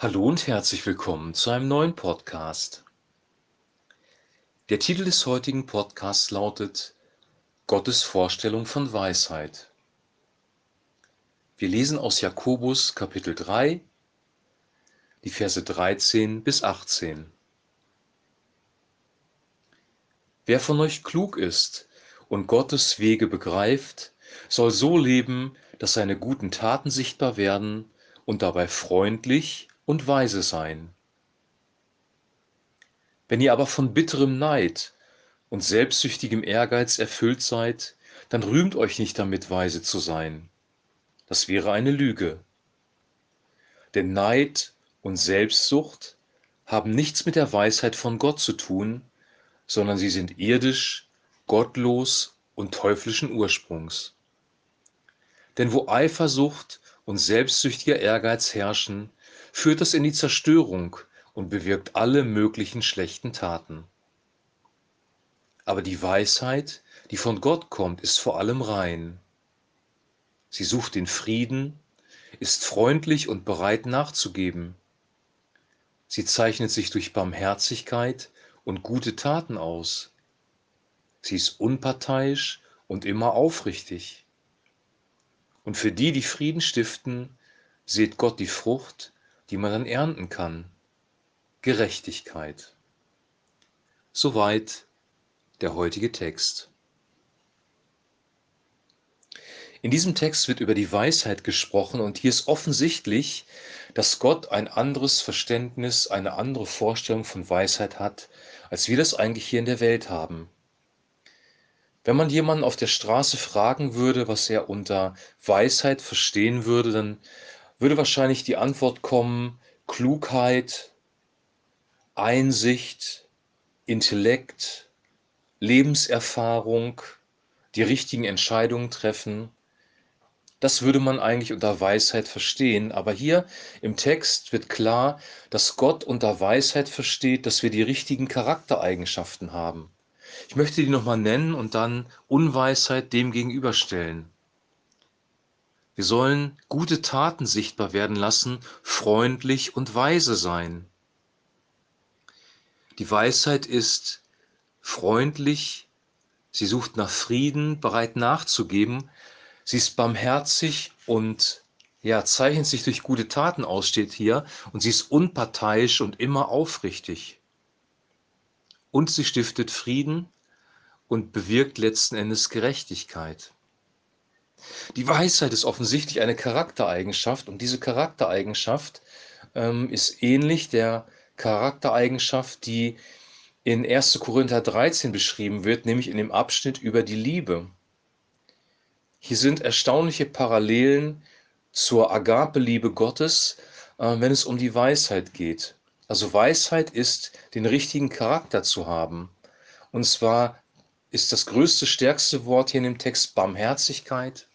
Hallo und herzlich willkommen zu einem neuen Podcast. Der Titel des heutigen Podcasts lautet Gottes Vorstellung von Weisheit. Wir lesen aus Jakobus Kapitel 3, die Verse 13 bis 18. Wer von euch klug ist und Gottes Wege begreift, soll so leben, dass seine guten Taten sichtbar werden und dabei freundlich und weise sein. Wenn ihr aber von bitterem Neid und selbstsüchtigem Ehrgeiz erfüllt seid, dann rühmt euch nicht damit, weise zu sein. Das wäre eine Lüge. Denn Neid und Selbstsucht haben nichts mit der Weisheit von Gott zu tun, sondern sie sind irdisch, gottlos und teuflischen Ursprungs. Denn wo Eifersucht und selbstsüchtiger Ehrgeiz herrschen, führt das in die Zerstörung und bewirkt alle möglichen schlechten Taten. Aber die Weisheit, die von Gott kommt, ist vor allem rein. Sie sucht den Frieden, ist freundlich und bereit nachzugeben. Sie zeichnet sich durch Barmherzigkeit und gute Taten aus. Sie ist unparteiisch und immer aufrichtig. Und für die, die Frieden stiften, seht Gott die Frucht, die man dann ernten kann. Gerechtigkeit. Soweit der heutige Text. In diesem Text wird über die Weisheit gesprochen und hier ist offensichtlich, dass Gott ein anderes Verständnis, eine andere Vorstellung von Weisheit hat, als wir das eigentlich hier in der Welt haben. Wenn man jemanden auf der Straße fragen würde, was er unter Weisheit verstehen würde, dann würde wahrscheinlich die Antwort kommen, Klugheit, Einsicht, Intellekt, Lebenserfahrung, die richtigen Entscheidungen treffen. Das würde man eigentlich unter Weisheit verstehen, aber hier im Text wird klar, dass Gott unter Weisheit versteht, dass wir die richtigen Charaktereigenschaften haben. Ich möchte die nochmal nennen und dann Unweisheit dem gegenüberstellen. Wir sollen gute Taten sichtbar werden lassen, freundlich und weise sein. Die Weisheit ist freundlich, sie sucht nach Frieden, bereit nachzugeben, sie ist barmherzig und ja, zeichnet sich durch gute Taten aus, steht hier, und sie ist unparteiisch und immer aufrichtig. Und sie stiftet Frieden und bewirkt letzten Endes Gerechtigkeit. Die Weisheit ist offensichtlich eine Charaktereigenschaft und diese Charaktereigenschaft ähm, ist ähnlich der Charaktereigenschaft, die in 1. Korinther 13 beschrieben wird, nämlich in dem Abschnitt über die Liebe. Hier sind erstaunliche Parallelen zur Agape-Liebe Gottes, äh, wenn es um die Weisheit geht. Also Weisheit ist, den richtigen Charakter zu haben. Und zwar ist das größte, stärkste Wort hier in dem Text Barmherzigkeit,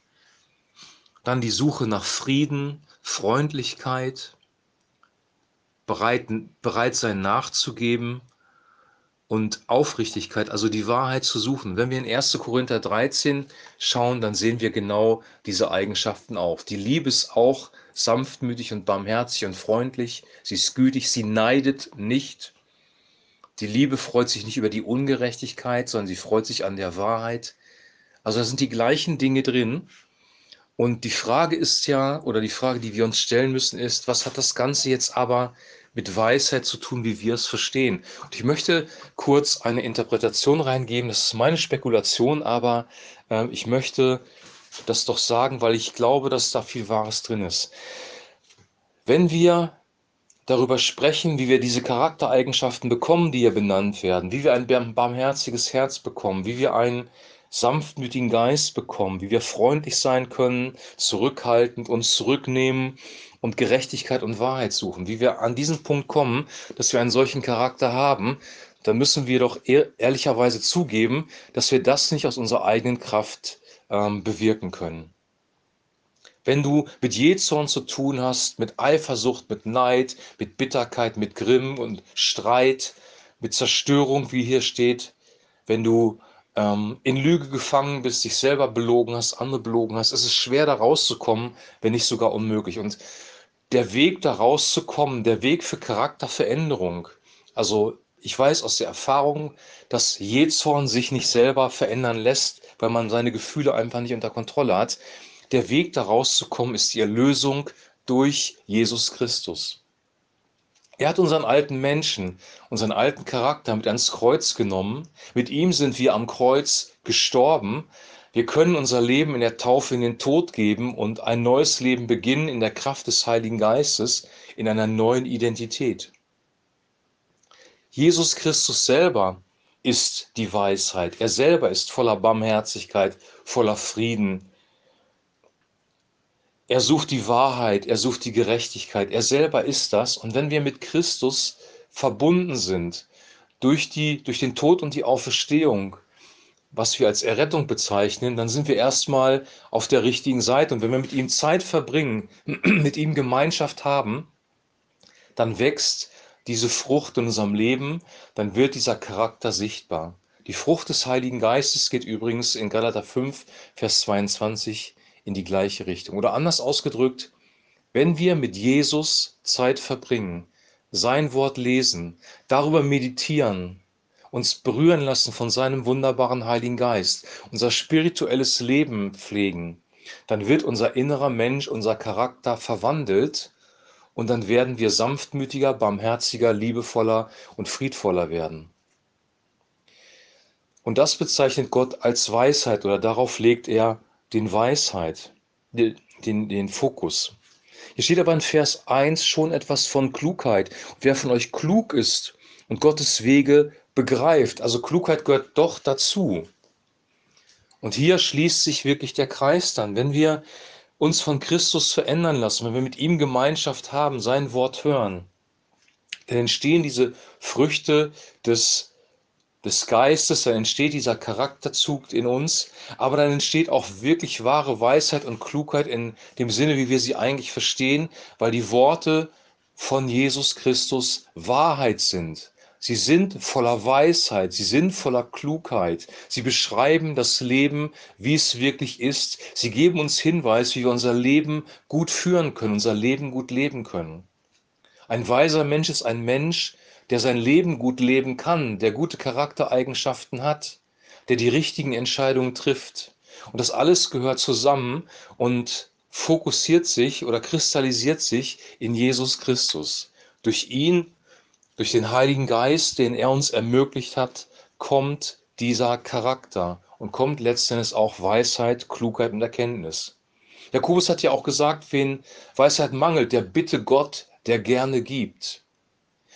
dann die Suche nach Frieden, Freundlichkeit, bereit, bereit sein nachzugeben und Aufrichtigkeit, also die Wahrheit zu suchen. Wenn wir in 1. Korinther 13 schauen, dann sehen wir genau diese Eigenschaften auf. Die Liebe ist auch sanftmütig und barmherzig und freundlich. Sie ist gütig, sie neidet nicht. Die Liebe freut sich nicht über die Ungerechtigkeit, sondern sie freut sich an der Wahrheit. Also da sind die gleichen Dinge drin. Und die Frage ist ja, oder die Frage, die wir uns stellen müssen, ist, was hat das Ganze jetzt aber mit Weisheit zu tun, wie wir es verstehen? Und ich möchte kurz eine Interpretation reingeben. Das ist meine Spekulation, aber äh, ich möchte das doch sagen, weil ich glaube, dass da viel Wahres drin ist. Wenn wir darüber sprechen, wie wir diese Charaktereigenschaften bekommen, die hier benannt werden, wie wir ein barmherziges Herz bekommen, wie wir ein sanftmütigen Geist bekommen, wie wir freundlich sein können, zurückhaltend uns zurücknehmen und Gerechtigkeit und Wahrheit suchen, wie wir an diesen Punkt kommen, dass wir einen solchen Charakter haben, dann müssen wir doch ehrlicherweise zugeben, dass wir das nicht aus unserer eigenen Kraft ähm, bewirken können. Wenn du mit Jezorn zu tun hast, mit Eifersucht, mit Neid, mit Bitterkeit, mit Grimm und Streit, mit Zerstörung, wie hier steht, wenn du ähm, in Lüge gefangen bist, dich selber belogen hast, andere belogen hast. Es ist schwer, da rauszukommen, wenn nicht sogar unmöglich. Und der Weg da rauszukommen, der Weg für Charakterveränderung. Also ich weiß aus der Erfahrung, dass Jezorn sich nicht selber verändern lässt, weil man seine Gefühle einfach nicht unter Kontrolle hat. Der Weg da rauszukommen ist die Erlösung durch Jesus Christus. Er hat unseren alten Menschen, unseren alten Charakter mit ans Kreuz genommen. Mit ihm sind wir am Kreuz gestorben. Wir können unser Leben in der Taufe in den Tod geben und ein neues Leben beginnen in der Kraft des Heiligen Geistes, in einer neuen Identität. Jesus Christus selber ist die Weisheit. Er selber ist voller Barmherzigkeit, voller Frieden, er sucht die Wahrheit, er sucht die Gerechtigkeit, er selber ist das. Und wenn wir mit Christus verbunden sind, durch, die, durch den Tod und die Auferstehung, was wir als Errettung bezeichnen, dann sind wir erstmal auf der richtigen Seite. Und wenn wir mit ihm Zeit verbringen, mit ihm Gemeinschaft haben, dann wächst diese Frucht in unserem Leben, dann wird dieser Charakter sichtbar. Die Frucht des Heiligen Geistes geht übrigens in Galater 5, Vers 22 in die gleiche Richtung. Oder anders ausgedrückt, wenn wir mit Jesus Zeit verbringen, sein Wort lesen, darüber meditieren, uns berühren lassen von seinem wunderbaren Heiligen Geist, unser spirituelles Leben pflegen, dann wird unser innerer Mensch, unser Charakter verwandelt und dann werden wir sanftmütiger, barmherziger, liebevoller und friedvoller werden. Und das bezeichnet Gott als Weisheit oder darauf legt er den Weisheit, den, den Fokus. Hier steht aber in Vers 1 schon etwas von Klugheit. wer von euch klug ist und Gottes Wege begreift, also Klugheit gehört doch dazu. Und hier schließt sich wirklich der Kreis dann. Wenn wir uns von Christus verändern lassen, wenn wir mit ihm Gemeinschaft haben, sein Wort hören, dann entstehen diese Früchte des des Geistes, dann entsteht dieser Charakterzug in uns, aber dann entsteht auch wirklich wahre Weisheit und Klugheit in dem Sinne, wie wir sie eigentlich verstehen, weil die Worte von Jesus Christus Wahrheit sind. Sie sind voller Weisheit, sie sind voller Klugheit. Sie beschreiben das Leben, wie es wirklich ist. Sie geben uns Hinweis, wie wir unser Leben gut führen können, unser Leben gut leben können. Ein weiser Mensch ist ein Mensch, der sein Leben gut leben kann, der gute Charaktereigenschaften hat, der die richtigen Entscheidungen trifft. Und das alles gehört zusammen und fokussiert sich oder kristallisiert sich in Jesus Christus. Durch ihn, durch den Heiligen Geist, den er uns ermöglicht hat, kommt dieser Charakter und kommt letztendlich auch Weisheit, Klugheit und Erkenntnis. Jakobus hat ja auch gesagt, wen Weisheit mangelt, der bitte Gott, der gerne gibt.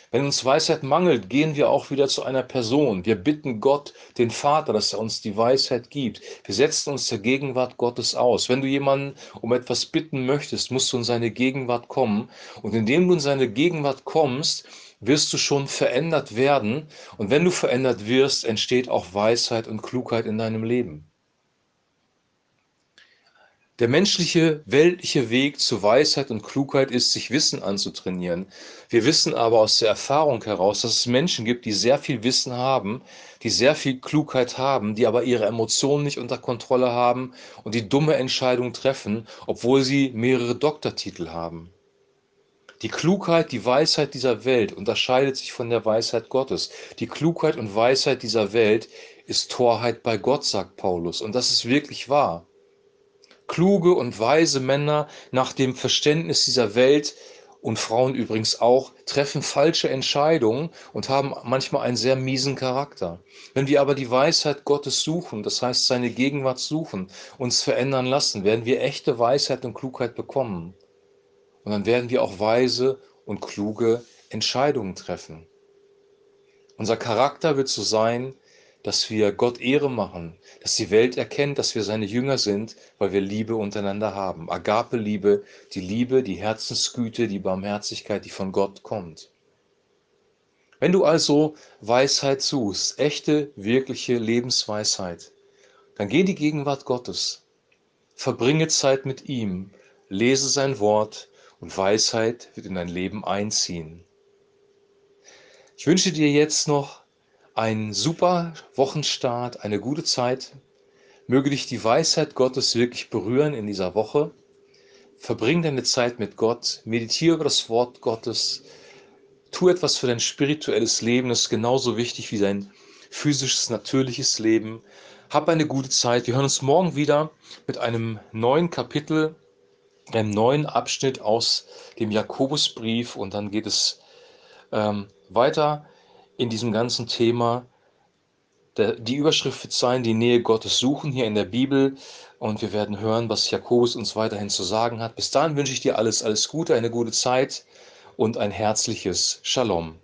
Wenn uns Weisheit mangelt, gehen wir auch wieder zu einer Person. Wir bitten Gott, den Vater, dass er uns die Weisheit gibt. Wir setzen uns der Gegenwart Gottes aus. Wenn du jemanden um etwas bitten möchtest, musst du in seine Gegenwart kommen. Und indem du in seine Gegenwart kommst, wirst du schon verändert werden. Und wenn du verändert wirst, entsteht auch Weisheit und Klugheit in deinem Leben. Der menschliche, weltliche Weg zu Weisheit und Klugheit ist, sich Wissen anzutrainieren. Wir wissen aber aus der Erfahrung heraus, dass es Menschen gibt, die sehr viel Wissen haben, die sehr viel Klugheit haben, die aber ihre Emotionen nicht unter Kontrolle haben und die dumme Entscheidungen treffen, obwohl sie mehrere Doktortitel haben. Die Klugheit, die Weisheit dieser Welt unterscheidet sich von der Weisheit Gottes. Die Klugheit und Weisheit dieser Welt ist Torheit bei Gott, sagt Paulus. Und das ist wirklich wahr kluge und weise Männer nach dem Verständnis dieser Welt und Frauen übrigens auch, treffen falsche Entscheidungen und haben manchmal einen sehr miesen Charakter. Wenn wir aber die Weisheit Gottes suchen, das heißt seine Gegenwart suchen, uns verändern lassen, werden wir echte Weisheit und Klugheit bekommen. Und dann werden wir auch weise und kluge Entscheidungen treffen. Unser Charakter wird so sein, dass wir Gott Ehre machen, dass die Welt erkennt, dass wir seine Jünger sind, weil wir Liebe untereinander haben. Agape-Liebe, die Liebe, die Herzensgüte, die Barmherzigkeit, die von Gott kommt. Wenn du also Weisheit suchst, echte, wirkliche Lebensweisheit, dann geh in die Gegenwart Gottes, verbringe Zeit mit ihm, lese sein Wort und Weisheit wird in dein Leben einziehen. Ich wünsche dir jetzt noch ein super Wochenstart, eine gute Zeit. Möge dich die Weisheit Gottes wirklich berühren in dieser Woche. verbring deine Zeit mit Gott, meditiere über das Wort Gottes, tu etwas für dein spirituelles Leben, das ist genauso wichtig wie dein physisches, natürliches Leben. Hab eine gute Zeit. Wir hören uns morgen wieder mit einem neuen Kapitel, einem neuen Abschnitt aus dem Jakobusbrief und dann geht es ähm, weiter in diesem ganzen Thema. Die Überschrift wird sein, die Nähe Gottes suchen hier in der Bibel und wir werden hören, was Jakobus uns weiterhin zu sagen hat. Bis dahin wünsche ich dir alles, alles Gute, eine gute Zeit und ein herzliches Shalom.